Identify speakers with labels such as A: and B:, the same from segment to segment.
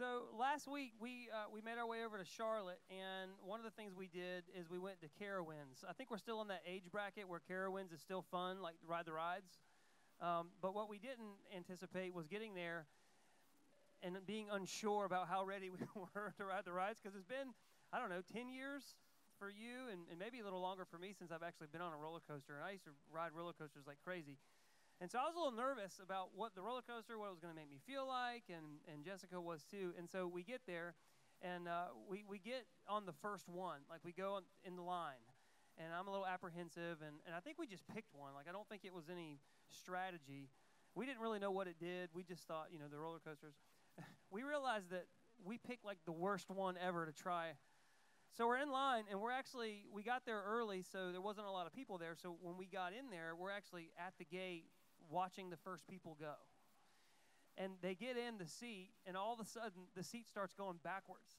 A: So last week we uh, we made our way over to Charlotte, and one of the things we did is we went to Carowinds. I think we're still in that age bracket where Carowinds is still fun, like ride the rides. Um, but what we didn't anticipate was getting there and being unsure about how ready we were to ride the rides because it's been I don't know ten years for you and, and maybe a little longer for me since I've actually been on a roller coaster, and I used to ride roller coasters like crazy. And so I was a little nervous about what the roller coaster, what it was going to make me feel like, and, and Jessica was too. And so we get there, and uh, we, we get on the first one. Like we go in the line, and I'm a little apprehensive, and, and I think we just picked one. Like I don't think it was any strategy. We didn't really know what it did. We just thought, you know, the roller coasters. we realized that we picked like the worst one ever to try. So we're in line, and we're actually, we got there early, so there wasn't a lot of people there. So when we got in there, we're actually at the gate watching the first people go. And they get in the seat, and all of a sudden, the seat starts going backwards.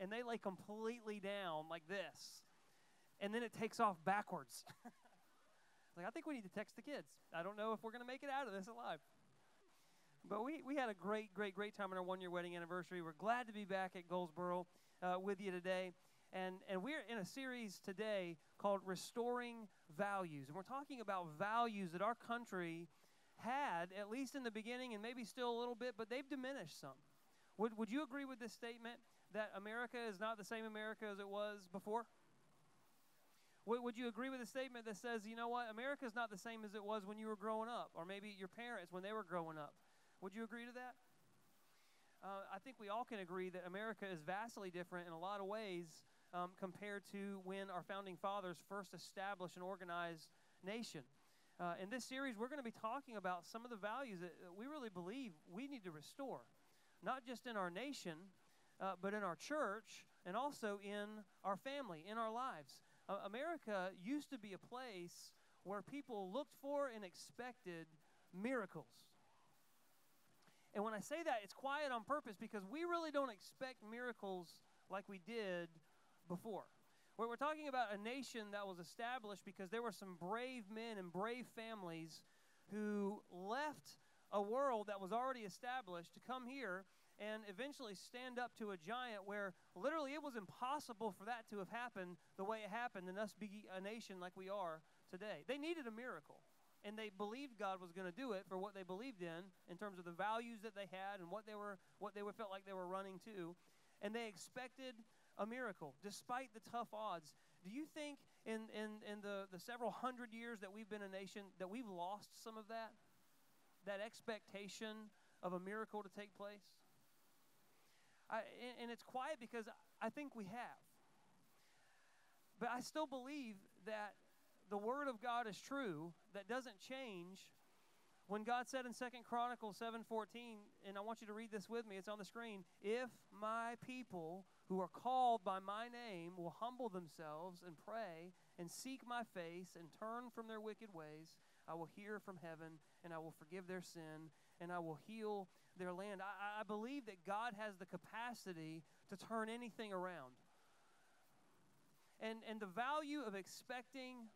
A: And they lay completely down like this. And then it takes off backwards. like, I think we need to text the kids. I don't know if we're going to make it out of this alive. But we, we had a great, great, great time on our one year wedding anniversary. We're glad to be back at Goldsboro uh, with you today. And, and we're in a series today called Restoring Values. And we're talking about values that our country had, at least in the beginning, and maybe still a little bit, but they've diminished some. Would, would you agree with this statement that America is not the same America as it was before? Would, would you agree with the statement that says, you know what, America is not the same as it was when you were growing up, or maybe your parents when they were growing up? Would you agree to that? Uh, I think we all can agree that America is vastly different in a lot of ways um, compared to when our founding fathers first established an organized nation. Uh, in this series, we're going to be talking about some of the values that we really believe we need to restore, not just in our nation, uh, but in our church and also in our family, in our lives. Uh, America used to be a place where people looked for and expected miracles. And when I say that, it's quiet on purpose because we really don't expect miracles like we did before. Where We're talking about a nation that was established because there were some brave men and brave families who left a world that was already established to come here and eventually stand up to a giant where literally it was impossible for that to have happened the way it happened and us be a nation like we are today. They needed a miracle. And they believed God was going to do it for what they believed in, in terms of the values that they had and what they were, what they felt like they were running to. And they expected a miracle despite the tough odds. Do you think in, in, in the, the several hundred years that we've been a nation that we've lost some of that? That expectation of a miracle to take place? I, and, it's quiet because I think we have. But I still believe that the Word of God is true, that doesn't change. When God said in Second Chronicles 7:14, and I want you to read this with me, it's on the screen, if my people who are called by my name will humble themselves and pray and seek my face and turn from their wicked ways, I will hear from heaven and I will forgive their sin and I will heal their land. I, I believe that God has the capacity to turn anything around. And, and the value of expecting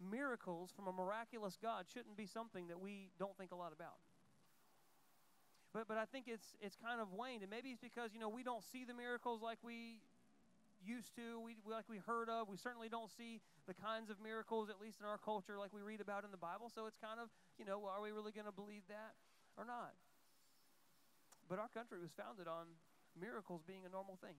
A: miracles from a miraculous God shouldn't be something that we don't think a lot about. But but I think it's it's kind of waned, and maybe it's because you know we don't see the miracles like we used to, we, like we heard of. We certainly don't see the kinds of miracles, at least in our culture, like we read about in the Bible. So it's kind of you know, are we really going to believe that or not? But our country was founded on miracles being a normal thing.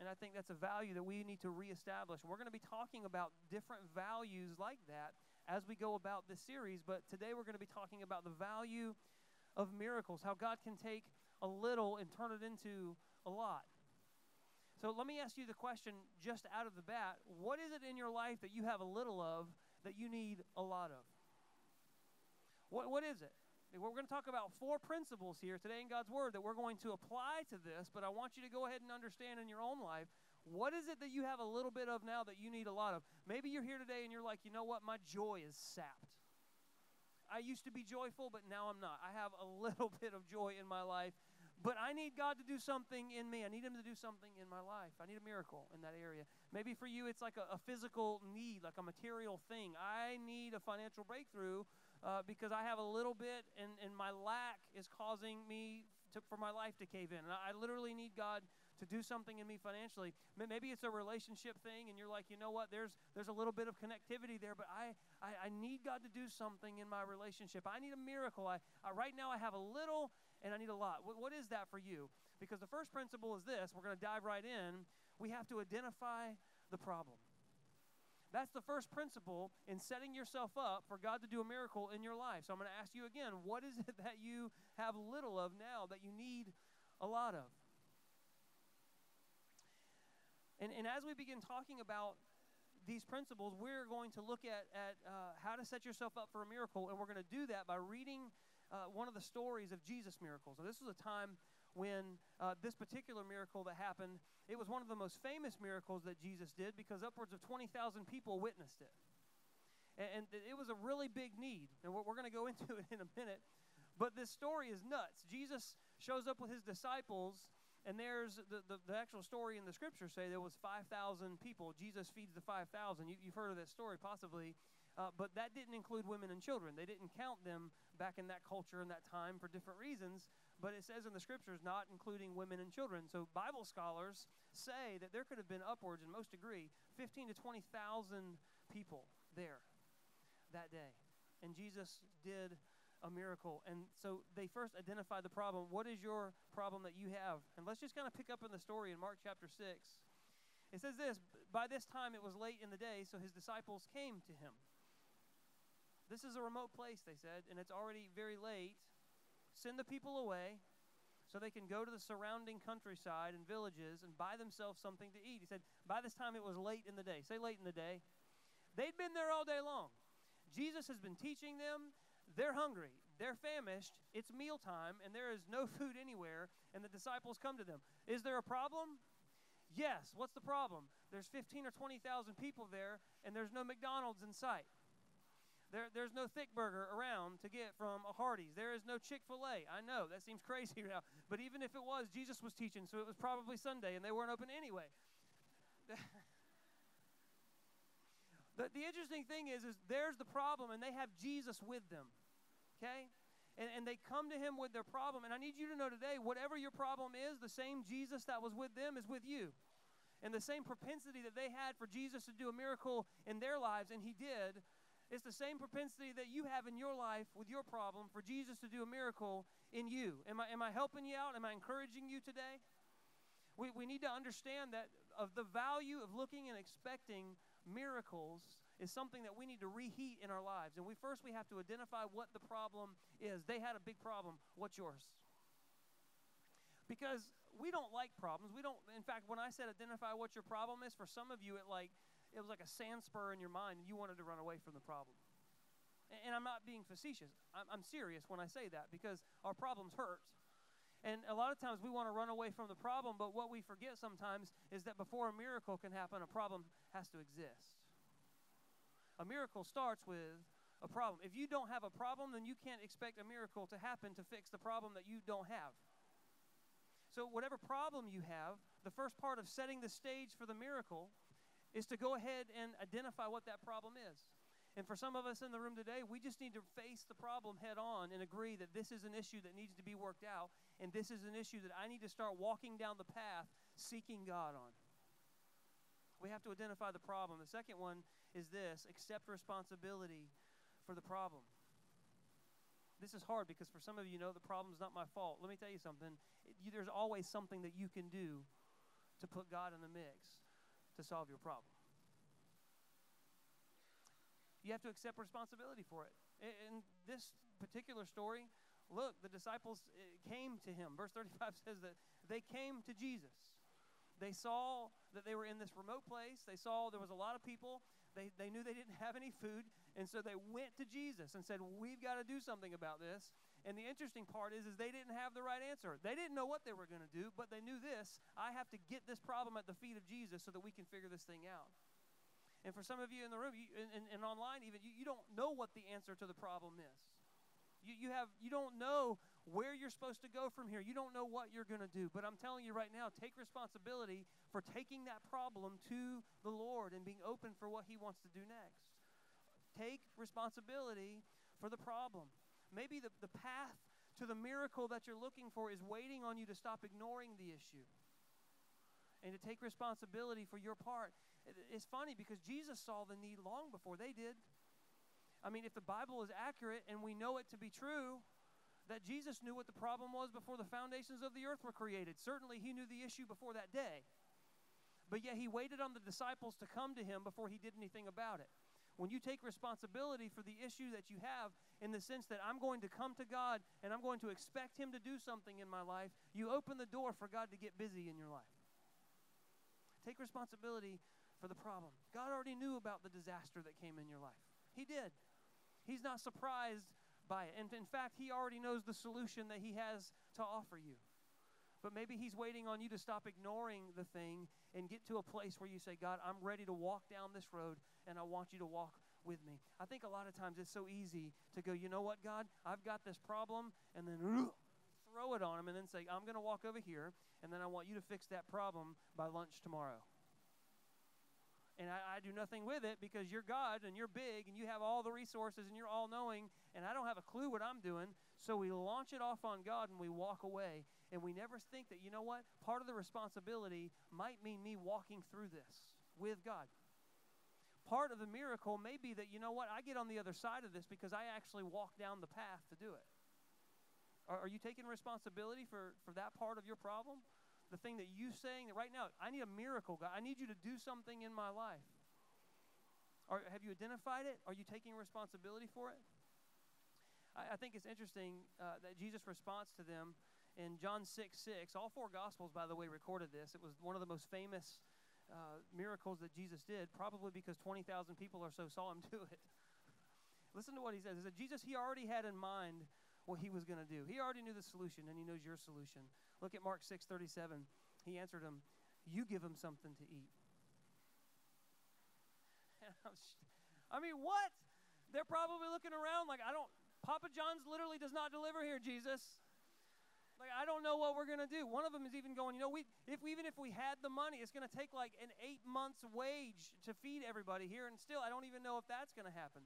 A: And I think that's a value that we need to reestablish. We're going to be talking about different values like that as we go about this series. But today we're going to be talking about the value of miracles, how God can take a little and turn it into a lot. So let me ask you the question just out of the bat what is it in your life that you have a little of that you need a lot of? What, what is it? We're going to talk about four principles here today in God's Word that we're going to apply to this, but I want you to go ahead and understand in your own life what is it that you have a little bit of now that you need a lot of? Maybe you're here today and you're like, you know what? My joy is sapped. I used to be joyful, but now I'm not. I have a little bit of joy in my life, but I need God to do something in me. I need Him to do something in my life. I need a miracle in that area. Maybe for you, it's like a, a physical need, like a material thing. I need a financial breakthrough uh, because I have a little bit and, and my lack is causing me to, for my life to cave in. And I literally need God to do something in me financially. Maybe it's a relationship thing, and you're like, you know what? There's there's a little bit of connectivity there, but I I, I need God to do something in my relationship. I need a miracle. I, I right now I have a little, and I need a lot. What, what is that for you? Because the first principle is this. We're going to dive right in. We have to identify the problem. That's the first principle in setting yourself up for God to do a miracle in your life. So I'm going to ask you again what is it that you have little of now that you need a lot of? And, and as we begin talking about these principles, we're going to look at, at uh, how to set yourself up for a miracle, and we're going to do that by reading uh, one of the stories of Jesus' miracles. So this was a time when uh, this particular miracle that happened, it was one of the most famous miracles that Jesus did because upwards of 20,000 people witnessed it. And, and it was a really big need. And we're, we're going to go into it in a minute. But this story is nuts. Jesus shows up with his disciples, and there's the, the, the actual story in the scripture say there was 5,000 people. Jesus feeds the 5,000. You, you've heard of that story possibly. Uh, but that didn't include women and children. They didn't count them back in that culture and that time for different reasons but it says in the scriptures not including women and children. So Bible scholars say that there could have been upwards, and most agree, 15 to 20,000 people there that day. And Jesus did a miracle. And so they first identify the problem. What is your problem that you have? And let's just kind of pick up in the story in Mark chapter 6. It says this By this time it was late in the day, so his disciples came to him. This is a remote place, they said, and it's already very late send the people away so they can go to the surrounding countryside and villages and buy themselves something to eat. He said, by this time it was late in the day. Say late in the day. They'd been there all day long. Jesus has been teaching them. They're hungry. They're famished. It's mealtime, and there is no food anywhere. And the disciples come to them. Is there a problem? Yes. What's the problem? There's 15 or 20,000 people there, and there's no McDonald's in sight. There, there's no Thickburger around to get from a Hardee's. There is no Chick fil A. I know, that seems crazy now. But even if it was, Jesus was teaching, so it was probably Sunday, and they weren't open anyway. the, the interesting thing is, is there's the problem, and they have Jesus with them. Okay? And, and they come to him with their problem. And I need you to know today, whatever your problem is, the same Jesus that was with them is with you. And the same propensity that they had for Jesus to do a miracle in their lives, and he did, it's the same propensity that you have in your life with your problem for Jesus to do a miracle in you. Am I, am I helping you out? Am I encouraging you today? We, we need to understand that of the value of looking and expecting miracles is something that we need to reheat in our lives. And we first we have to identify what the problem is. They had a big problem. What's yours? Because we don't like problems. We don't in fact when I said identify what your problem is, for some of you it like it was like a sand spur in your mind and you wanted to run away from the problem. And I'm not being facetious. I'm, I'm serious when I say that because our problems hurt. And a lot of times we want to run away from the problem, but what we forget sometimes is that before a miracle can happen, a problem has to exist. A miracle starts with a problem. If you don't have a problem, then you can't expect a miracle to happen to fix the problem that you don't have. So, whatever problem you have, the first part of setting the stage for the miracle is to go ahead and identify what that problem is. And for some of us in the room today, we just need to face the problem head on and agree that this is an issue that needs to be worked out, and this is an issue that I need to start walking down the path seeking God on. We have to identify the problem. The second one is this accept responsibility for the problem. This is hard because for some of you, know the problem is not my fault. Let me tell you something. It, you, there's always something that you can do to put God in the mix to solve your problem. You have to accept responsibility for it. In this particular story, look, the disciples eh, came to him. Verse 35 says that they came to Jesus. They saw that they were in this remote place. They saw there was a lot of people. They, they knew they didn't have any food. And so they went to Jesus and said, We've got to do something about this. And the interesting part is, is they didn't have the right answer. They didn't know what they were going to do, but they knew this. I have to get this problem at the feet of Jesus so that we can figure this thing out. And for some of you in the room, you, and, and, and, online even, you, you don't know what the answer to the problem is. You, you, have, you don't know where you're supposed to go from here. You don't know what you're going to do. But I'm telling you right now, take responsibility for taking that problem to the Lord and being open for what He wants to do next. Take responsibility for the problem. Maybe the, the path to the miracle that you're looking for is waiting on you to stop ignoring the issue and to take responsibility for your part. It's funny because Jesus saw the need long before they did. I mean, if the Bible is accurate and we know it to be true, that Jesus knew what the problem was before the foundations of the earth were created. Certainly, he knew the issue before that day. But yet, he waited on the disciples to come to him before he did anything about it. When you take responsibility for the issue that you have, in the sense that I'm going to come to God and I'm going to expect him to do something in my life, you open the door for God to get busy in your life. Take responsibility for the problem. God already knew about the disaster that came in your life. He did. He's not surprised by it. And in fact, He already knows the solution that He has to offer you. But maybe He's waiting on you to stop ignoring the thing and get to a place where you say, God, I'm ready to walk down this road and I want you to walk with me. I think a lot of times it's so easy to go, you know what, God, I've got this problem, and then throw it on Him and then say, I'm going to walk over here and then I want you to fix that problem by lunch tomorrow and I, I, do nothing with it because you're God and you're big and you have all the resources and you're all knowing, and I don't have a clue what I'm doing. So we launch it off on God and we walk away. And we never think that, you know what? Part of the responsibility might mean me walking through this with God. Part of the miracle may be that, you know what? I get on the other side of this because I actually walk down the path to do it. Are, are you taking responsibility for, for that part of your problem? The thing that you're saying that right now, I need a miracle, God. I need you to do something in my life. Have you identified it? Are you taking responsibility for it? I, I think it's interesting uh, that Jesus' response to them in John 6 6, all four Gospels, by the way, recorded this. It was one of the most famous uh, miracles that Jesus did, probably because 20,000 people or so saw him do it. Listen to what he says. He said, Jesus, he already had in mind what he was going to do. He already knew the solution, and he knows your solution. Look at Mark 6 37. He answered him, You give him something to eat. Oh, I mean, what? They're probably looking around like, I don't, Papa John's literally does not deliver here, Jesus. Like, I don't know what we're going to do. One of them is even going, you know, we, if even if we had the money, it's going to take like an eight months wage to feed everybody here. And still, I don't even know if that's going to happen.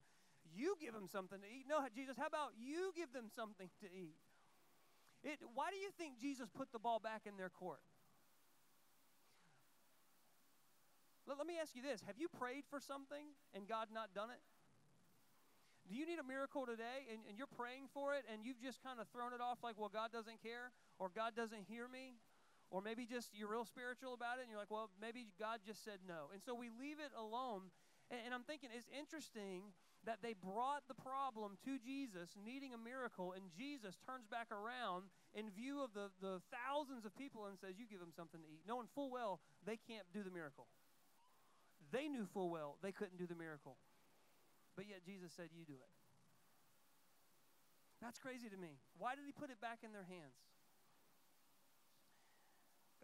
A: You give them something to eat. No, Jesus, how about you give them something to eat? It, why do you think Jesus put the ball back in their court? Let, let me ask you this Have you prayed for something and God not done it? Do you need a miracle today and, and you're praying for it and you've just kind of thrown it off like, well, God doesn't care or God doesn't hear me? Or maybe just you're real spiritual about it and you're like, well, maybe God just said no. And so we leave it alone. And, and I'm thinking it's interesting that they brought the problem to Jesus, needing a miracle, and Jesus turns back around in view of the, the thousands of people and says, You give them something to eat, knowing full well they can't do the miracle. They knew full well they couldn't do the miracle. But yet Jesus said, You do it. That's crazy to me. Why did he put it back in their hands?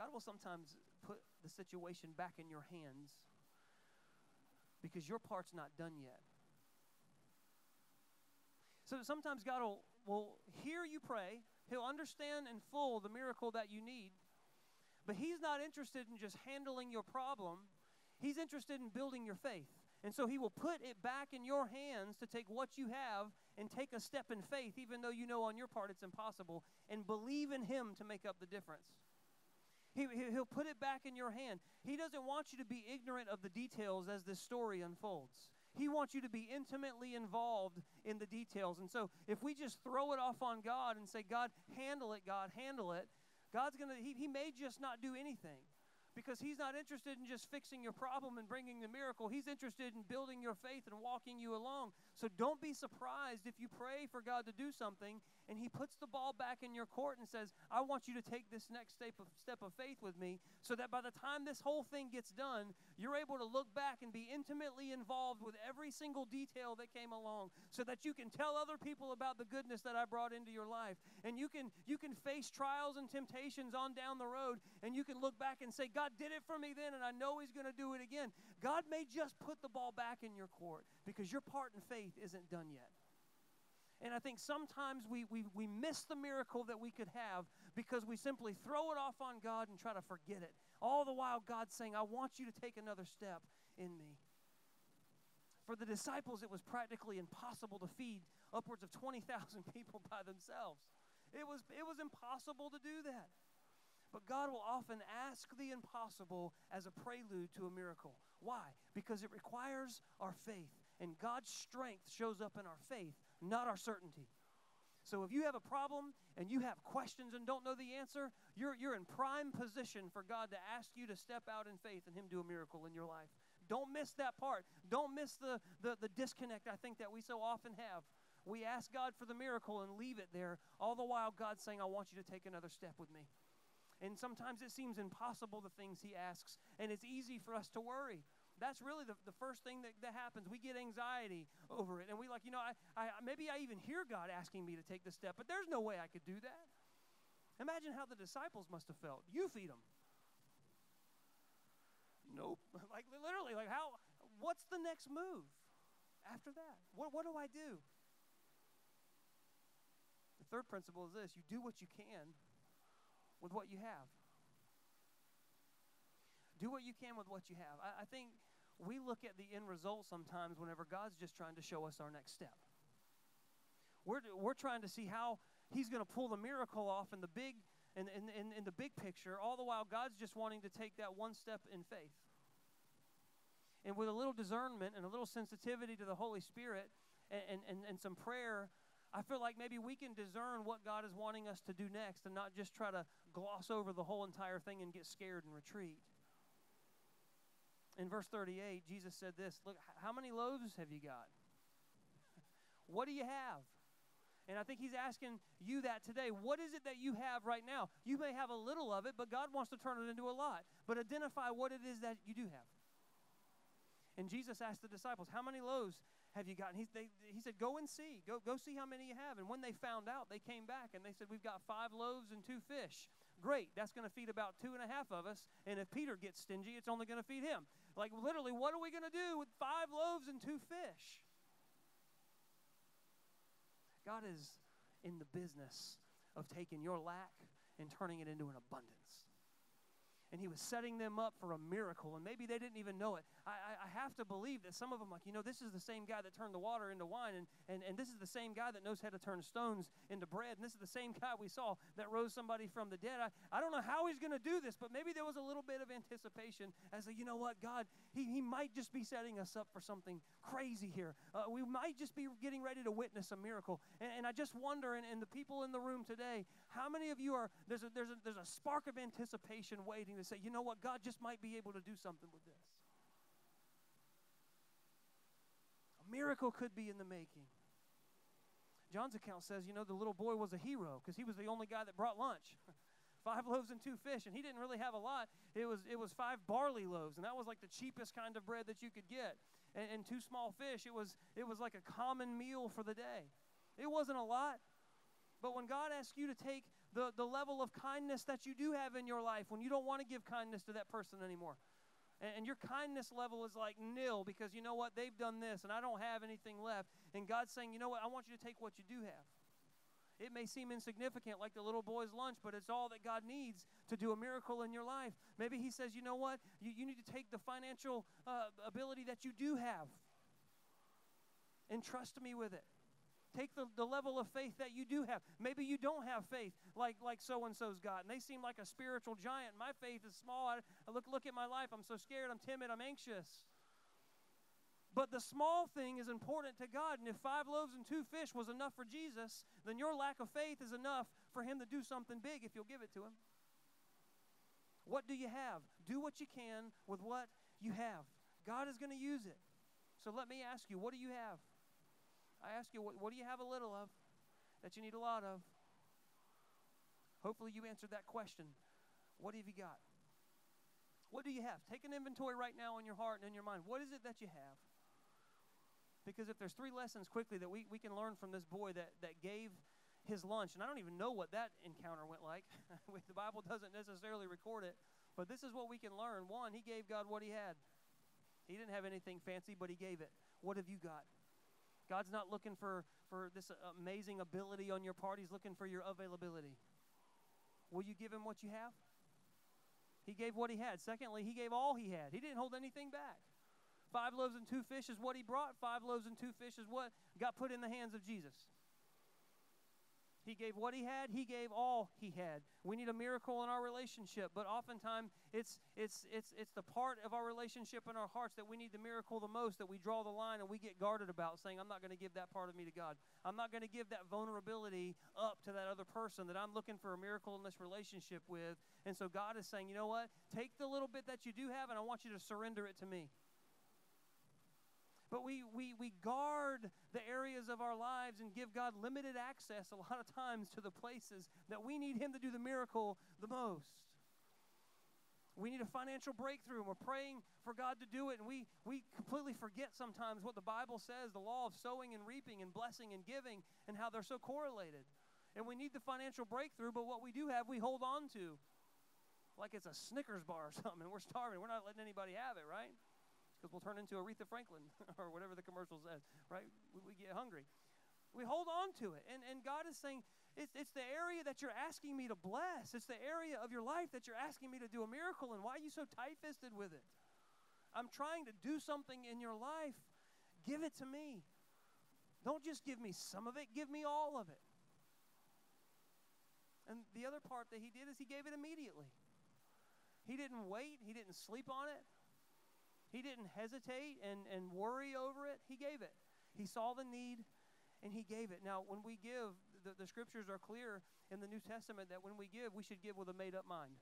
A: God will sometimes put the situation back in your hands because your part's not done yet. So sometimes God will, will hear you pray, He'll understand in full the miracle that you need, but He's not interested in just handling your problem. He's interested in building your faith. And so He will put it back in your hands to take what you have and take a step in faith, even though you know on your part it's impossible, and believe in Him to make up the difference. He, he'll put it back in your hand. He doesn't want you to be ignorant of the details as this story unfolds. He wants you to be intimately involved in the details. And so if we just throw it off on God and say, God, handle it, God, handle it, God's going to, he, he may just not do anything because he's not interested in just fixing your problem and bringing the miracle. He's interested in building your faith and walking you along. So don't be surprised if you pray for God to do something and he puts the ball back in your court and says, I want you to take this next step of, step of faith with me so that by the time this whole thing gets done, you're able to look back and be intimately involved with every single detail that came along so that you can tell other people about the goodness that I brought into your life. And you can, you can face trials and temptations on down the road and you can look back and say, God, did it for me then, and I know He's going to do it again. God may just put the ball back in your court because your part in faith isn't done yet. And I think sometimes we, we, we miss the miracle that we could have because we simply throw it off on God and try to forget it. All the while, God's saying, I want you to take another step in me. For the disciples, it was practically impossible to feed upwards of 20,000 people by themselves. It was, it was impossible to do that. But God will often ask the impossible as a prelude to a miracle. Why? Because it requires our faith. And God's strength shows up in our faith, not our certainty. So if you have a problem and you have questions and don't know the answer, you're, you're in prime position for God to ask you to step out in faith and Him do a miracle in your life. Don't miss that part. Don't miss the, the, the disconnect I think that we so often have. We ask God for the miracle and leave it there, all the while God's saying, I want you to take another step with me. And sometimes it seems impossible, the things he asks, and it's easy for us to worry. That's really the, the first thing that, that happens. We get anxiety over it, and we like, you know, I, I, maybe I even hear God asking me to take this step, but there's no way I could do that. Imagine how the disciples must have felt. You feed them. Nope. like literally, like how? What's the next move after that? What, what do I do? The third principle is this you do what you can with what you have. Do what you can with what you have. I, I think we look at the end result sometimes whenever God's just trying to show us our next step. We're, we're trying to see how He's going to pull the miracle off in the big in, in, in, in the big picture, all the while God's just wanting to take that one step in faith. And with a little discernment and a little sensitivity to the Holy Spirit and, and, and some prayer, I feel like maybe we can discern what God is wanting us to do next and not just try to gloss over the whole entire thing and get scared and retreat. In verse 38, Jesus said this Look, how many loaves have you got? what do you have? And I think he's asking you that today. What is it that you have right now? You may have a little of it, but God wants to turn it into a lot. But identify what it is that you do have. And Jesus asked the disciples, How many loaves have you gotten? He, they, he said, Go and see. Go, go see how many you have. And when they found out, they came back and they said, We've got five loaves and two fish. Great. That's going to feed about two and a half of us. And if Peter gets stingy, it's only going to feed him. Like, literally, what are we going to do with five loaves and two fish? God is in the business of taking your lack and turning it into an abundance and he was setting them up for a miracle, and maybe they didn't even know it. I, I, I, have to believe that some of them, like, you know, this is the same guy that turned the water into wine, and, and, and this is the same guy that knows how to turn stones into bread, and this is the same guy we saw that rose somebody from the dead. I, I don't know how he's going to do this, but maybe there was a little bit of anticipation as a, you know what, God, he, he might just be setting us up for something crazy here. Uh, we might just be getting ready to witness a miracle. And, and I just wonder, and, and the people in the room today, how many of you are, there's a, there's a, there's a spark of anticipation waiting to say, you know what, God just might be able to do something with this. A miracle could be in the making. John's account says, you know, the little boy was a hero because he was the only guy that brought lunch. five loaves and two fish, and he didn't really have a lot. It was it was five barley loaves, and that was like the cheapest kind of bread that you could get. And, and two small fish. It was it was like a common meal for the day. It wasn't a lot. But when God asks you to take the, the level of kindness that you do have in your life when you don't want to give kindness to that person anymore. And, and your kindness level is like nil because you know what? They've done this and I don't have anything left. And God's saying, you know what? I want you to take what you do have. It may seem insignificant, like the little boy's lunch, but it's all that God needs to do a miracle in your life. Maybe He says, you know what? You, you need to take the financial uh, ability that you do have and trust me with it. Take the, the level of faith that you do have. Maybe you don't have faith like, like so and so's got, and they seem like a spiritual giant. My faith is small. I, I look, look at my life. I'm so scared. I'm timid. I'm anxious. But the small thing is important to God. And if five loaves and two fish was enough for Jesus, then your lack of faith is enough for Him to do something big if you'll give it to Him. What do you have? Do what you can with what you have. God is going to use it. So let me ask you, what do you have? I ask you, what, what do you have a little of that you need a lot of? Hopefully, you answered that question. What have you got? What do you have? Take an inventory right now in your heart and in your mind. What is it that you have? Because if there's three lessons quickly that we, we can learn from this boy that, that gave his lunch, and I don't even know what that encounter went like. the Bible doesn't necessarily record it, but this is what we can learn. One, he gave God what he had. He didn't have anything fancy, but he gave it. What have you got? God's not looking for, for this amazing ability on your part, He's looking for your availability. Will you give Him what you have? He gave what He had. Secondly, He gave all He had, He didn't hold anything back. Five loaves and two fish is what he brought. Five loaves and two fish is what got put in the hands of Jesus. He gave what he had, he gave all he had. We need a miracle in our relationship, but oftentimes it's it's it's it's the part of our relationship in our hearts that we need the miracle the most that we draw the line and we get guarded about saying I'm not going to give that part of me to God. I'm not going to give that vulnerability up to that other person that I'm looking for a miracle in this relationship with. And so God is saying, "You know what? Take the little bit that you do have and I want you to surrender it to me." But we, we, we guard the areas of our lives and give God limited access a lot of times to the places that we need Him to do the miracle the most. We need a financial breakthrough, and we're praying for God to do it, and we, we completely forget sometimes what the Bible says the law of sowing and reaping, and blessing and giving, and how they're so correlated. And we need the financial breakthrough, but what we do have, we hold on to. Like it's a Snickers bar or something, and we're starving. We're not letting anybody have it, right? Because we'll turn into Aretha Franklin or whatever the commercial says, right? We, we, get hungry. We hold on to it. And, and God is saying, it's, it's the area that you're asking me to bless. It's the area of your life that you're asking me to do a miracle in. Why are you so tight fisted with it? I'm trying to do something in your life. Give it to me. Don't just give me some of it, give me all of it. And the other part that he did is he gave it immediately. He didn't wait, he didn't sleep on it. He didn't hesitate and, and worry over it. He gave it. He saw the need and he gave it. Now, when we give, the, the scriptures are clear in the New Testament that when we give, we should give with a made up mind.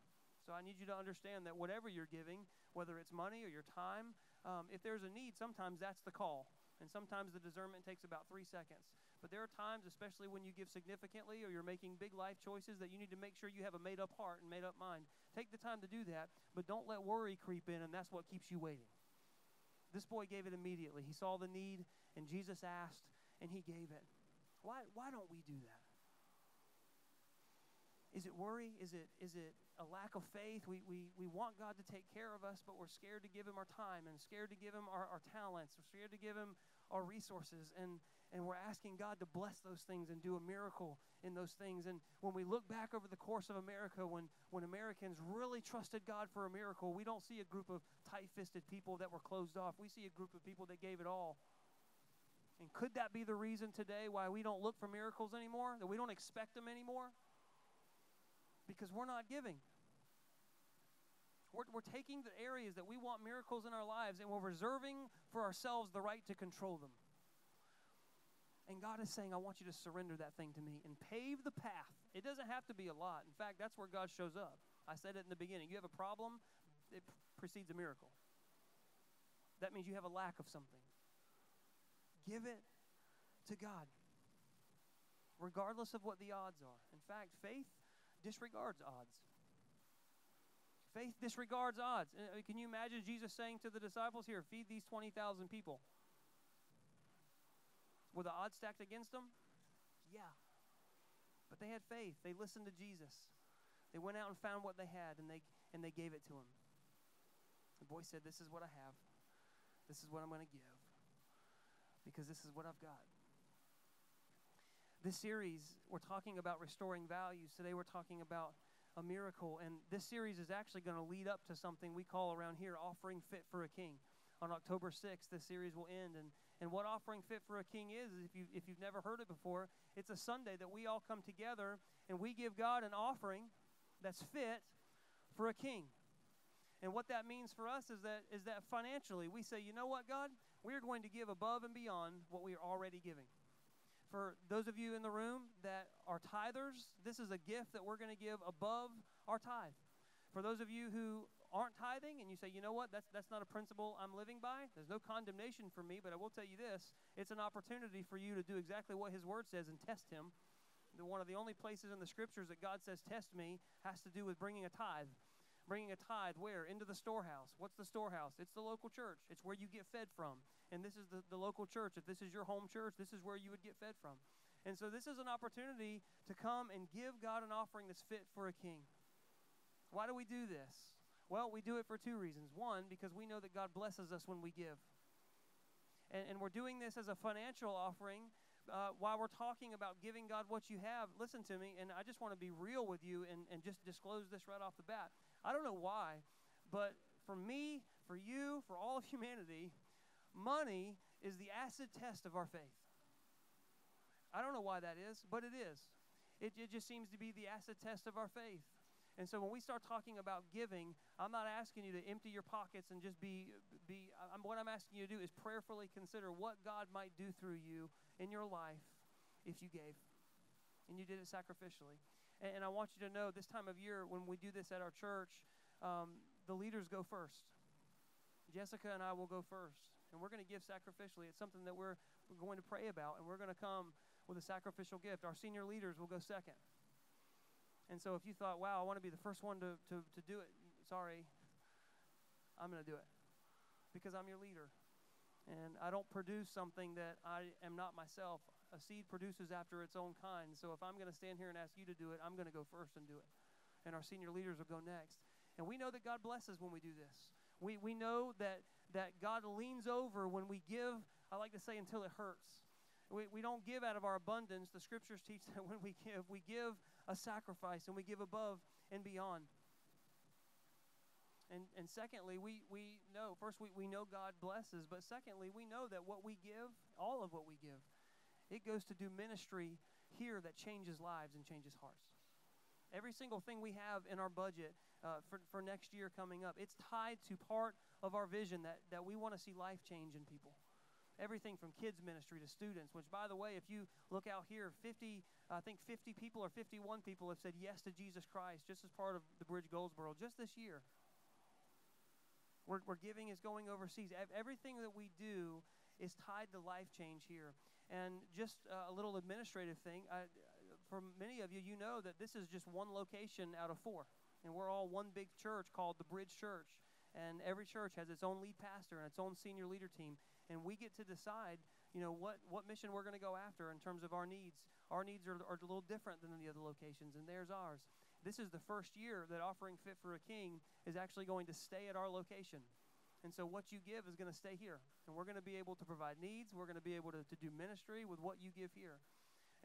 A: So I need you to understand that whatever you're giving, whether it's money or your time, um, if there's a need, sometimes that's the call. And sometimes the discernment takes about three seconds. But there are times, especially when you give significantly or you're making big life choices, that you need to make sure you have a made up heart and made up mind. Take the time to do that, but don't let worry creep in, and that's what keeps you waiting. This boy gave it immediately. He saw the need, and Jesus asked, and he gave it. Why, why don't we do that? Is it worry? Is it, is it a lack of faith? We, we, we want God to take care of us, but we're scared to give Him our time and scared to give Him our, our talents. We're scared to give Him our resources. And, and we're asking God to bless those things and do a miracle in those things. And when we look back over the course of America, when, when Americans really trusted God for a miracle, we don't see a group of tight fisted people that were closed off. We see a group of people that gave it all. And could that be the reason today why we don't look for miracles anymore? That we don't expect them anymore? because we're not giving. We're, we're taking the areas that we want miracles in our lives and we're reserving for ourselves the right to control them. And God is saying, I want you to surrender that thing to me and pave the path. It doesn't have to be a lot. In fact, that's where God shows up. I said it in the beginning. You have a problem, it precedes a miracle. That means you have a lack of something. Give it to God, regardless of what the odds are. In fact, faith disregards odds. Faith disregards odds. Uh, can you imagine Jesus saying to the disciples, Here, feed these 20,000 people? Were the odds stacked against them? Yeah. But they had faith. They listened to Jesus. They went out and found what they had and they, and they gave it to him. The boy said, This is what I have. This is what I'm going to give because this is what I've got. This series, we're talking about restoring values. Today, we're talking about a miracle. And this series is actually going to lead up to something we call around here Offering Fit for a King. On October 6th, this series will end. And, and what Offering Fit for a King is, if, you, if you've never heard it before, it's a Sunday that we all come together and we give God an offering that's fit for a king. And what that means for us is that, is that financially, we say, you know what, God? We are going to give above and beyond what we are already giving for those of you in the room that are tithers, this is a gift that we're going to give above our tithe. For those of you who aren't tithing and you say, you know what, that's, that's not a principle I'm living by, there's no condemnation for me, but I will tell you this it's an opportunity for you to do exactly what His Word says and test Him. One of the only places in the Scriptures that God says, test me, has to do with bringing a tithe. Bringing a tithe where? Into the storehouse. What's the storehouse? It's the local church. It's where you get fed from. And this is the, the local church. If this is your home church, this is where you would get fed from. And so this is an opportunity to come and give God an offering that's fit for a king. Why do we do this? Well, we do it for two reasons. One, because we know that God blesses us when we give. And, and we're doing this as a financial offering uh, while we're talking about giving God what you have, listen to me, and I just want to be real with you and, and just disclose this right off the bat. I don't know why, but for me, for you, for all of humanity, money is the acid test of our faith. I don't know why that is, but it is. It, it just seems to be the acid test of our faith. And so when we start talking about giving, I'm not asking you to empty your pockets and just be be I'm, what I'm asking you to do is prayerfully consider what God might do through you in your life if you gave and you did it sacrificially. And, and I want you to know this time of year when we do this at our church, um, the leaders go first. Jessica and I will go first, and we're going to give sacrificially. It's something that we're, we're going to pray about, and we're going to come with a sacrificial gift. Our senior leaders will go second. And so if you thought, wow, I want to be the first one to, to, to do it, sorry, I'm going to do it because I'm your leader. And I don't produce something that I am not myself. A seed produces after its own kind. So if I'm going to stand here and ask you to do it, I'm going to go first and do it. And our senior leaders will go next. And we know that God blesses when we do this. We, we know that, that God leans over when we give, I like to say, until it hurts. We, we don't give out of our abundance. The scriptures teach that when we give, we give a sacrifice and we give above and beyond. And, and secondly, we, we know, first, we, we know God blesses, but secondly, we know that what we give, all of what we give, it goes to do ministry here that changes lives and changes hearts. Every single thing we have in our budget uh, for, for next year coming up, it's tied to part of our vision that, that we want to see life change in people everything from kids ministry to students which by the way if you look out here 50 i think 50 people or 51 people have said yes to jesus christ just as part of the bridge goldsboro just this year. We're, we're giving is going overseas. Everything that we do is tied to life change here. And just uh, a little administrative thing I, for many of you you know that this is just one location out of four. And we're all one big church called the bridge church. And every church has its own lead pastor and its own senior leader team. And we get to decide you know what, what mission we're going to go after in terms of our needs. Our needs are, are a little different than the other locations and there's ours. This is the first year that offering fit for a king is actually going to stay at our location. And so what you give is going to stay here and we're going to be able to provide needs. We're going to be able to, to do ministry with what you give here.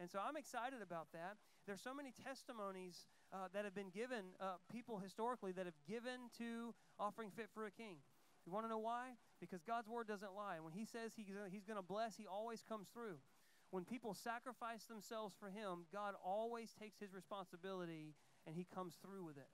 A: And so I'm excited about that. There's so many testimonies uh, that have been given, uh, people historically that have given to offering fit for a king. You want to know why? Because God's word doesn't lie. When He says He's, he's going to bless, He always comes through. When people sacrifice themselves for Him, God always takes His responsibility and He comes through with it.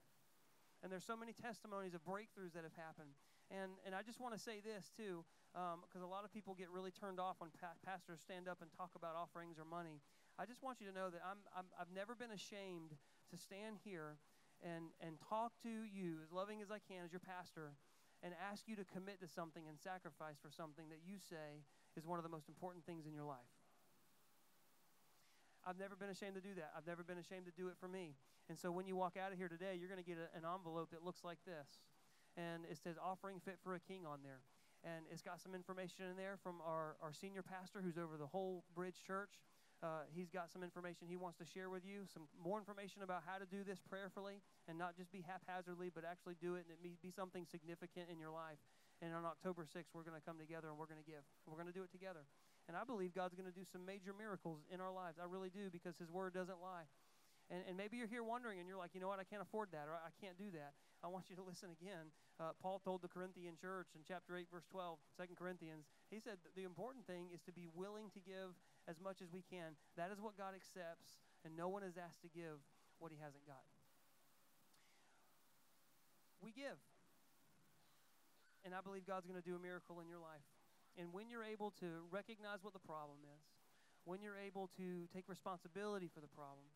A: And there's so many testimonies of breakthroughs that have happened. And, and I just want to say this too, because um, a lot of people get really turned off when pa- pastors stand up and talk about offerings or money. I just want you to know that I'm, I'm, I've never been ashamed to stand here and, and talk to you as loving as I can as your pastor and ask you to commit to something and sacrifice for something that you say is one of the most important things in your life. I've never been ashamed to do that. I've never been ashamed to do it for me. And so when you walk out of here today, you're going to get a, an envelope that looks like this. And it says offering fit for a king on there. And it's got some information in there from our, our senior pastor who's over the whole Bridge Church. Uh, he's got some information he wants to share with you, some more information about how to do this prayerfully and not just be haphazardly, but actually do it and it may be something significant in your life. And on October 6th, we're going to come together and we're going to give. We're going to do it together. And I believe God's going to do some major miracles in our lives. I really do because His Word doesn't lie. And, and maybe you're here wondering and you're like, you know what, I can't afford that or I can't do that. I want you to listen again. Uh, Paul told the Corinthian church in chapter 8, verse 12, 2 Corinthians, he said the important thing is to be willing to give as much as we can. That is what God accepts, and no one is asked to give what he hasn't got. We give. And I believe God's going to do a miracle in your life. And when you're able to recognize what the problem is, when you're able to take responsibility for the problem,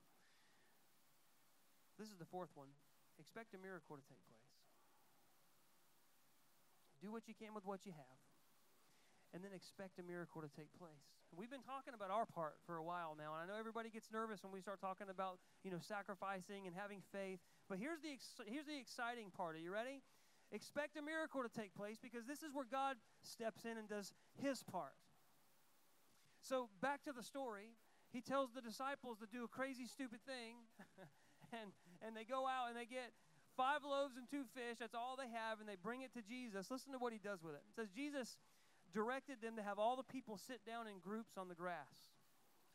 A: this is the fourth one. Expect a miracle to take place. Do what you can with what you have, and then expect a miracle to take place. We've been talking about our part for a while now, and I know everybody gets nervous when we start talking about you know sacrificing and having faith. But here's the ex- here's the exciting part. Are you ready? Expect a miracle to take place because this is where God steps in and does His part. So back to the story. He tells the disciples to do a crazy, stupid thing. and, and they go out and they get five loaves and two fish. That's all they have, and they bring it to Jesus. Listen to what he does with it. It says, Jesus directed them to have all the people sit down in groups on the grass.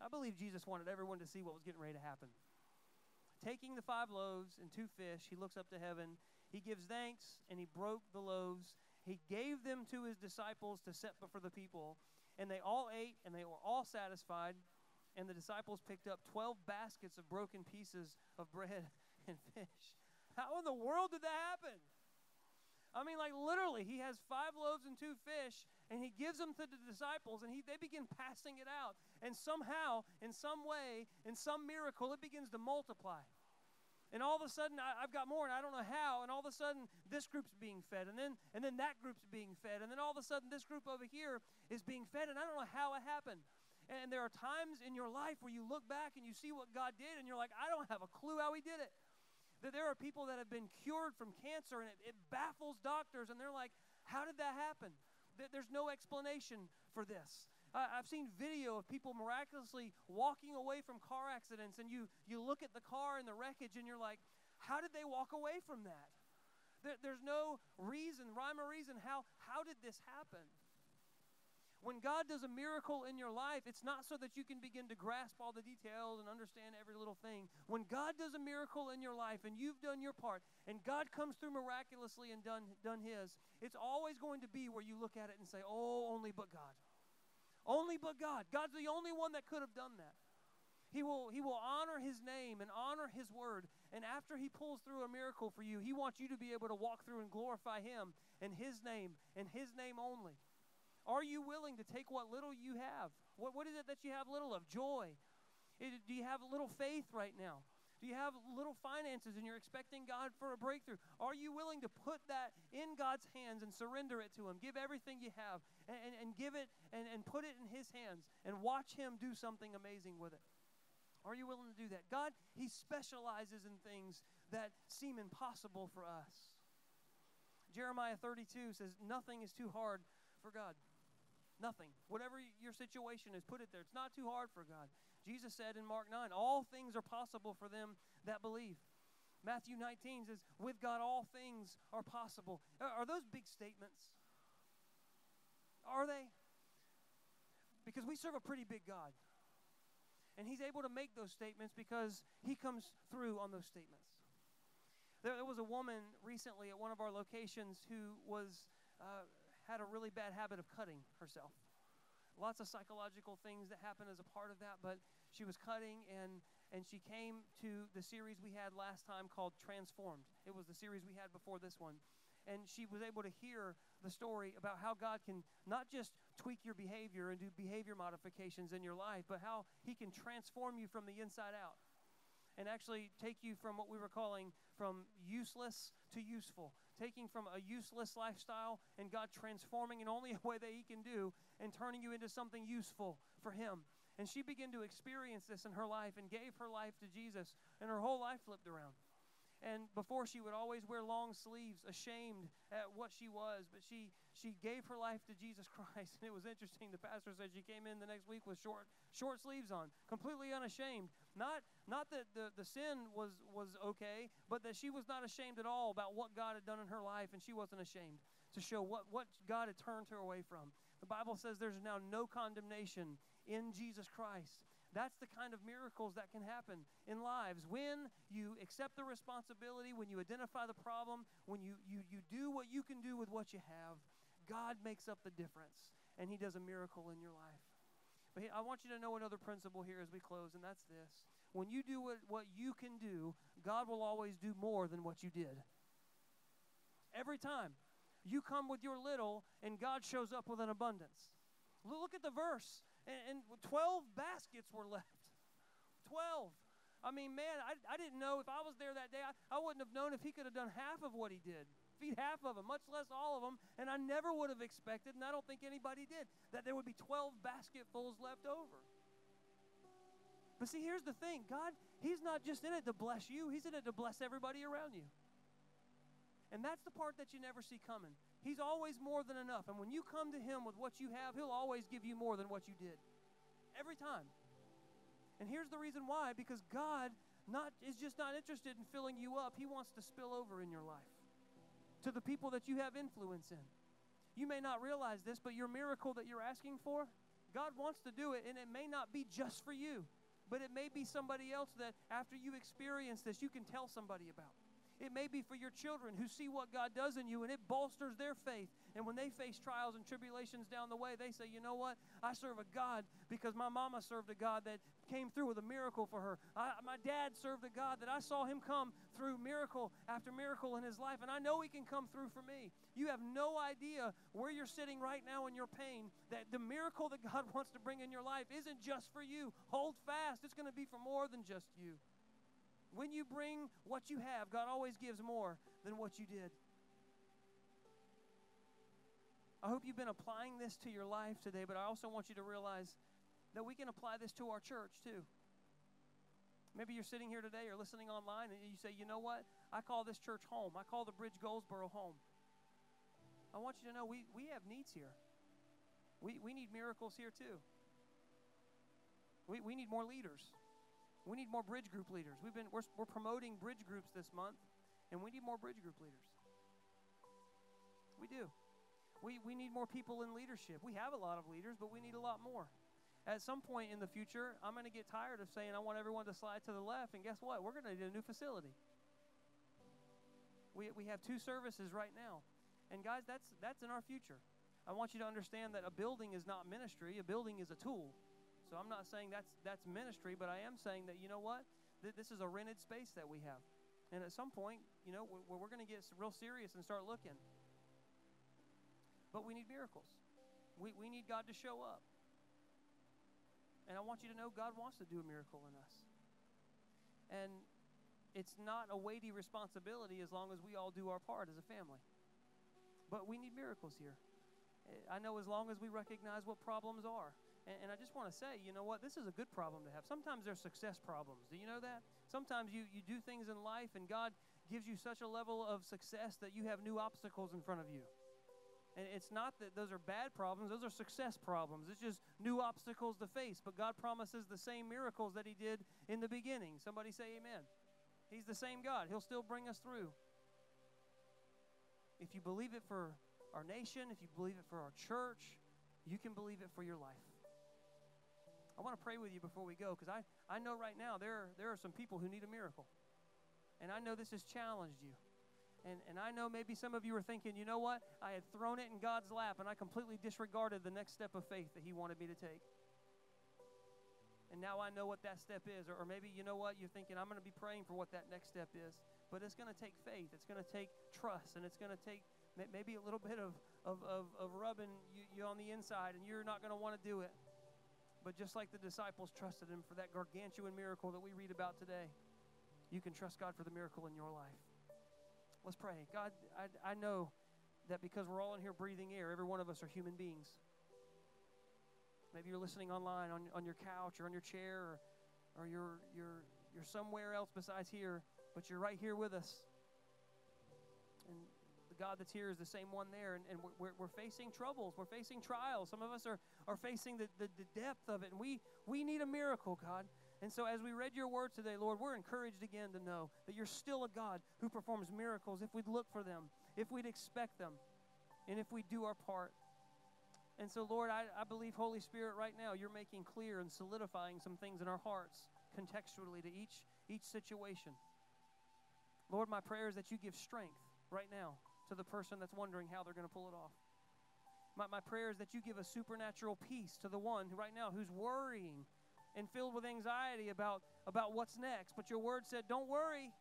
A: I believe Jesus wanted everyone to see what was getting ready to happen. Taking the five loaves and two fish, he looks up to heaven. He gives thanks and he broke the loaves he gave them to his disciples to set before the people. And they all ate and they were all satisfied. And the disciples picked up 12 baskets of broken pieces of bread and fish. How in the world did that happen? I mean, like literally, he has five loaves and two fish, and he gives them to the disciples, and he, they begin passing it out. And somehow, in some way, in some miracle, it begins to multiply. And all of a sudden, I, have got more, and I don't know how. And all of a sudden, this group's being fed, and then and then that group's being fed, and then all of a sudden, this group over here is being fed, and I don't know how it happened. And there are times in your life where you look back and you see what God did, and you're like, I don't have a clue how He did it. That there are people that have been cured from cancer, and it, it baffles doctors, and they're like, How did that happen? There's no explanation for this. I've seen video of people miraculously walking away from car accidents, and you, you look at the car and the wreckage, and you're like, how did they walk away from that? There, there's no reason, rhyme or reason, how, how did this happen? When God does a miracle in your life, it's not so that you can begin to grasp all the details and understand every little thing. When God does a miracle in your life and you've done your part and God comes through miraculously and done, done His, it's always going to be where you look at it and say, Oh, only but God. Only but God. God's the only one that could have done that. He will, he will honor his name and honor his word. And after he pulls through a miracle for you, he wants you to be able to walk through and glorify him and his name and his name only. Are you willing to take what little you have? What, what is it that you have little of? Joy. It, do you have a little faith right now? Do you have little finances and you're expecting God for a breakthrough? Are you willing to put that in God's hands and surrender it to Him? Give everything you have and, and, and give it and, and put it in His hands and watch Him do something amazing with it. Are you willing to do that? God, He specializes in things that seem impossible for us. Jeremiah 32 says, Nothing is too hard for God. Nothing. Whatever your situation is, put it there. It's not too hard for God. Jesus said in Mark 9, all things are possible for them that believe. Matthew 19 says, with God, all things are possible. Are those big statements? Are they? Because we serve a pretty big God. And He's able to make those statements because He comes through on those statements. There, there was a woman recently at one of our locations who was, uh, had a really bad habit of cutting herself lots of psychological things that happen as a part of that, but she was cutting and and she came to the series we had last time called Transformed. It was the series we had before this one. And she was able to hear the story about how God can not just tweak your behavior and do behavior modifications in your life, but how He can transform you from the inside out and actually take you from what we were calling from useless to useful, taking from a useless lifestyle and God transforming in only a way that He can do and turning you into something useful for Him. And she began to experience this in her life and gave her life to Jesus, and her whole life flipped around. And before she would always wear long sleeves, ashamed at what she was, but she she gave her life to Jesus Christ. And it was interesting. The pastor said she came in the next week with short short sleeves on, completely unashamed. Not not that the, the sin was was okay, but that she was not ashamed at all about what God had done in her life, and she wasn't ashamed to show what, what God had turned her away from. The Bible says there's now no condemnation in Jesus Christ. That's the kind of miracles that can happen in lives. When you accept the responsibility, when you identify the problem, when you, you, you do what you can do with what you have, God makes up the difference and He does a miracle in your life. But I want you to know another principle here as we close, and that's this. When you do what, what you can do, God will always do more than what you did. Every time. You come with your little, and God shows up with an abundance. Look at the verse and, and 12 baskets were left. 12. I mean, man, I, I didn't know if I was there that day, I, I wouldn't have known if he could have done half of what he did. Feed half of them, much less all of them. And I never would have expected, and I don't think anybody did, that there would be 12 basketfuls left over. But see, here's the thing God, He's not just in it to bless you, He's in it to bless everybody around you. And that's the part that you never see coming. He's always more than enough. And when you come to Him with what you have, He'll always give you more than what you did. Every time. And here's the reason why because God not, is just not interested in filling you up, He wants to spill over in your life to the people that you have influence in. You may not realize this, but your miracle that you're asking for, God wants to do it, and it may not be just for you, but it may be somebody else that after you experience this, you can tell somebody about. It may be for your children who see what God does in you and it bolsters their faith. And when they face trials and tribulations down the way, they say, you know what? I serve a God because my mama served a God that came through with a miracle for her. I, my dad served a God that I saw him come through miracle after miracle in his life, and I know he can come through for me. You have no idea where you're sitting right now in your pain, that the miracle that God wants to bring in your life isn't just for you. Hold fast, it's going to be for more than just you. When you bring what you have, God always gives more than what you did. I hope you've been applying this to your life today, but I also want you to realize that we can apply this to our church too. Maybe you're sitting here today or listening online and you say, you know what? I call this church home. I call the Bridge Goldsboro home. I want you to know we, we have needs here. We, we need miracles here too. We, we need more leaders. We need more bridge group leaders. We've been we're, we're promoting bridge groups this month, and we need more bridge group leaders. We do. We, we need more people in leadership. We have a lot of leaders, but we need a lot more. At some point in the future, I'm going to get tired of saying I want everyone to slide to the left, and guess what? We're going to need a new facility. We, we have two services right now. And guys, that's, that's in our future. I want you to understand that a building is not ministry, a building is a tool. So I'm not saying that's that's ministry, but I am saying that you know what? Th- this is a rented space that we have, and at some point, you know, we're, we're going to get real serious and start looking. But we need miracles. We we need God to show up, and I want you to know God wants to do a miracle in us. And it's not a weighty responsibility as long as we all do our part as a family. But we need miracles here. I know as long as we recognize what problems are. And, and I just want to say, you know what? This is a good problem to have. Sometimes there's success problems. Do you know that? Sometimes you, you do things in life and God gives you such a level of success that you have new obstacles in front of you. And it's not that those are bad problems, those are success problems. It's just new obstacles to face. But God promises the same miracles that He did in the beginning. Somebody say amen. He's the same God, He'll still bring us through. If you believe it for our nation, if you believe it for our church, you can believe it for your life. I want to pray with you before we go because I, I know right now there, there are some people who need a miracle. And I know this has challenged you. And, and I know maybe some of you are thinking, you know what? I had thrown it in God's lap and I completely disregarded the next step of faith that He wanted me to take. And now I know what that step is. Or, or maybe, you know what? You're thinking, I'm going to be praying for what that next step is. But it's going to take faith, it's going to take trust, and it's going to take maybe a little bit of, of, of, of rubbing you, you on the inside, and you're not going to want to do it. But just like the disciples trusted him for that gargantuan miracle that we read about today, you can trust God for the miracle in your life. Let's pray. God, I, I know that because we're all in here breathing air, every one of us are human beings. Maybe you're listening online on, on your couch or on your chair or, or you're, you're, you're somewhere else besides here, but you're right here with us. And the God that's here is the same one there. And, and we're, we're facing troubles. We're facing trials. Some of us are, are facing the, the, the depth of it. And we, we need a miracle, God. And so, as we read your word today, Lord, we're encouraged again to know that you're still a God who performs miracles if we'd look for them, if we'd expect them, and if we do our part. And so, Lord, I, I believe, Holy Spirit, right now, you're making clear and solidifying some things in our hearts contextually to each, each situation. Lord, my prayer is that you give strength right now to the person that's wondering how they're going to pull it off. My, my prayer is that you give a supernatural peace to the one who right now who's worrying and filled with anxiety about, about what's next. But your word said, Don't worry.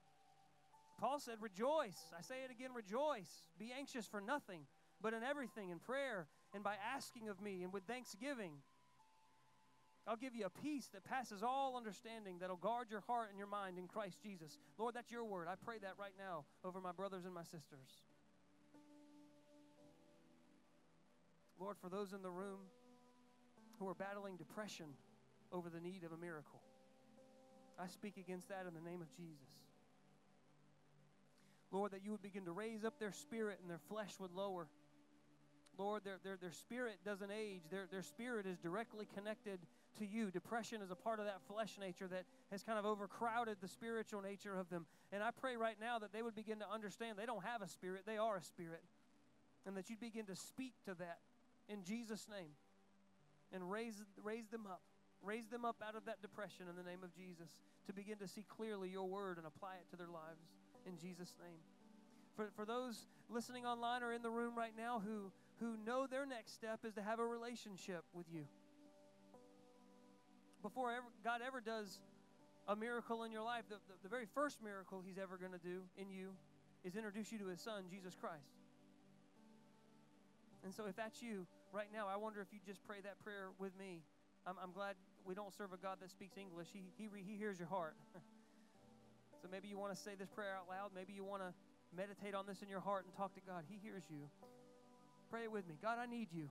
A: Paul said, Rejoice. I say it again, rejoice. Be anxious for nothing, but in everything, in prayer, and by asking of me, and with thanksgiving. I'll give you a peace that passes all understanding that'll guard your heart and your mind in Christ Jesus. Lord, that's your word. I pray that right now over my brothers and my sisters. Lord, for those in the room who are battling depression over the need of a miracle, I speak against that in the name of Jesus. Lord, that you would begin to raise up their spirit and their flesh would lower. Lord, their, their, their spirit doesn't age. Their, their spirit is directly connected to you. Depression is a part of that flesh nature that has kind of overcrowded the spiritual nature of them. And I pray right now that they would begin to understand they don't have a spirit, they are a spirit. And that you'd begin to speak to that in Jesus' name and raise, raise them up. Raise them up out of that depression in the name of Jesus to begin to see clearly your word and apply it to their lives. in Jesus' name. For, for those listening online or in the room right now who, who know their next step is to have a relationship with you. Before ever, God ever does a miracle in your life, the, the, the very first miracle He's ever going to do in you is introduce you to His Son, Jesus Christ. And so, if that's you right now, I wonder if you just pray that prayer with me. I'm, I'm glad we don't serve a God that speaks English. He, he, he hears your heart. so maybe you want to say this prayer out loud. Maybe you want to meditate on this in your heart and talk to God. He hears you. Pray it with me. God, I need you.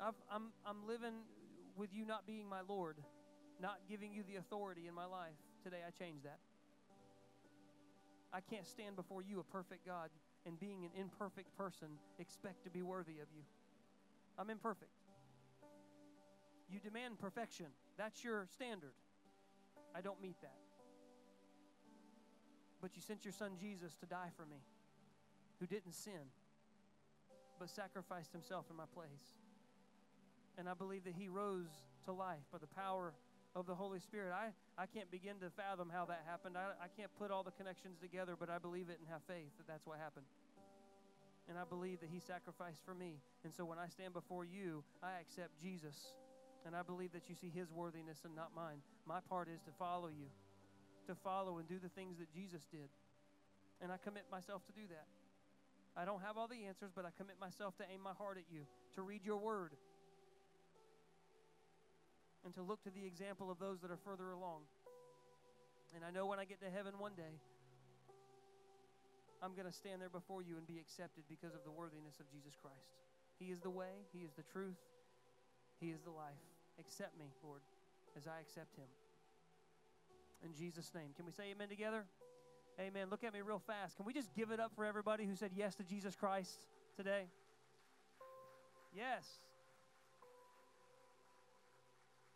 A: i I'm, I'm living with you not being my Lord, not giving you the authority in my life. Today I change that. I can't stand before you, a perfect God, and being an imperfect person, expect to be worthy of you. I'm imperfect. You demand perfection. That's your standard. I don't meet that. But you sent your son Jesus to die for me, who didn't sin, but sacrificed himself in my place. And I believe that he rose to life by the power of the Holy Spirit. I, I can't begin to fathom how that happened. I, I can't put all the connections together, but I believe it and have faith that that's what happened. And I believe that He sacrificed for me. And so when I stand before you, I accept Jesus. And I believe that you see His worthiness and not mine. My part is to follow you, to follow and do the things that Jesus did. And I commit myself to do that. I don't have all the answers, but I commit myself to aim my heart at you, to read your word, and to look to the example of those that are further along. And I know when I get to heaven one day, I'm going to stand there before you and be accepted because of the worthiness of Jesus Christ. He is the way, He is the truth, He is the life. Accept me, Lord, as I accept Him. In Jesus' name. Can we say amen together? Amen. Look at me real fast. Can we just give it up for everybody who said yes to Jesus Christ today? Yes.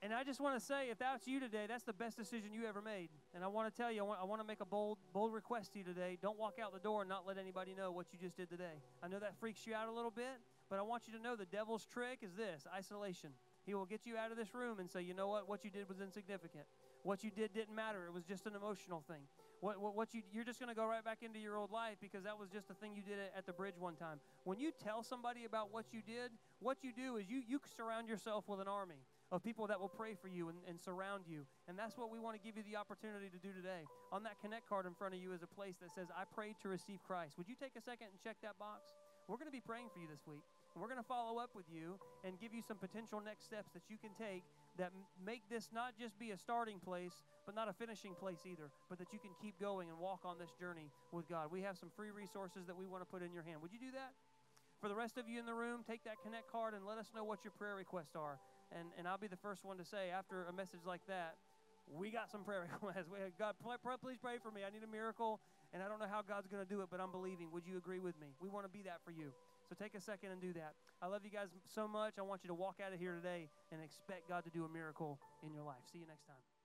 A: And I just want to say, if that's you today, that's the best decision you ever made. And I want to tell you, I want, I want to make a bold, bold request to you today. Don't walk out the door and not let anybody know what you just did today. I know that freaks you out a little bit, but I want you to know the devil's trick is this isolation. He will get you out of this room and say, you know what? What you did was insignificant. What you did didn't matter. It was just an emotional thing. What, what, what you, you're just going to go right back into your old life because that was just a thing you did at the bridge one time. When you tell somebody about what you did, what you do is you, you surround yourself with an army of people that will pray for you and, and surround you. And that's what we want to give you the opportunity to do today. On that Connect card in front of you is a place that says, I prayed to receive Christ. Would you take a second and check that box? We're going to be praying for you this week. We're going to follow up with you and give you some potential next steps that you can take that make this not just be a starting place, but not a finishing place either, but that you can keep going and walk on this journey with God. We have some free resources that we want to put in your hand. Would you do that? For the rest of you in the room, take that Connect card and let us know what your prayer requests are. And, and I'll be the first one to say, after a message like that, we got some prayer requests. We God, please pray for me. I need a miracle, and I don't know how God's going to do it, but I'm believing. Would you agree with me? We want to be that for you. So take a second and do that. I love you guys so much. I want you to walk out of here today and expect God to do a miracle in your life. See you next time.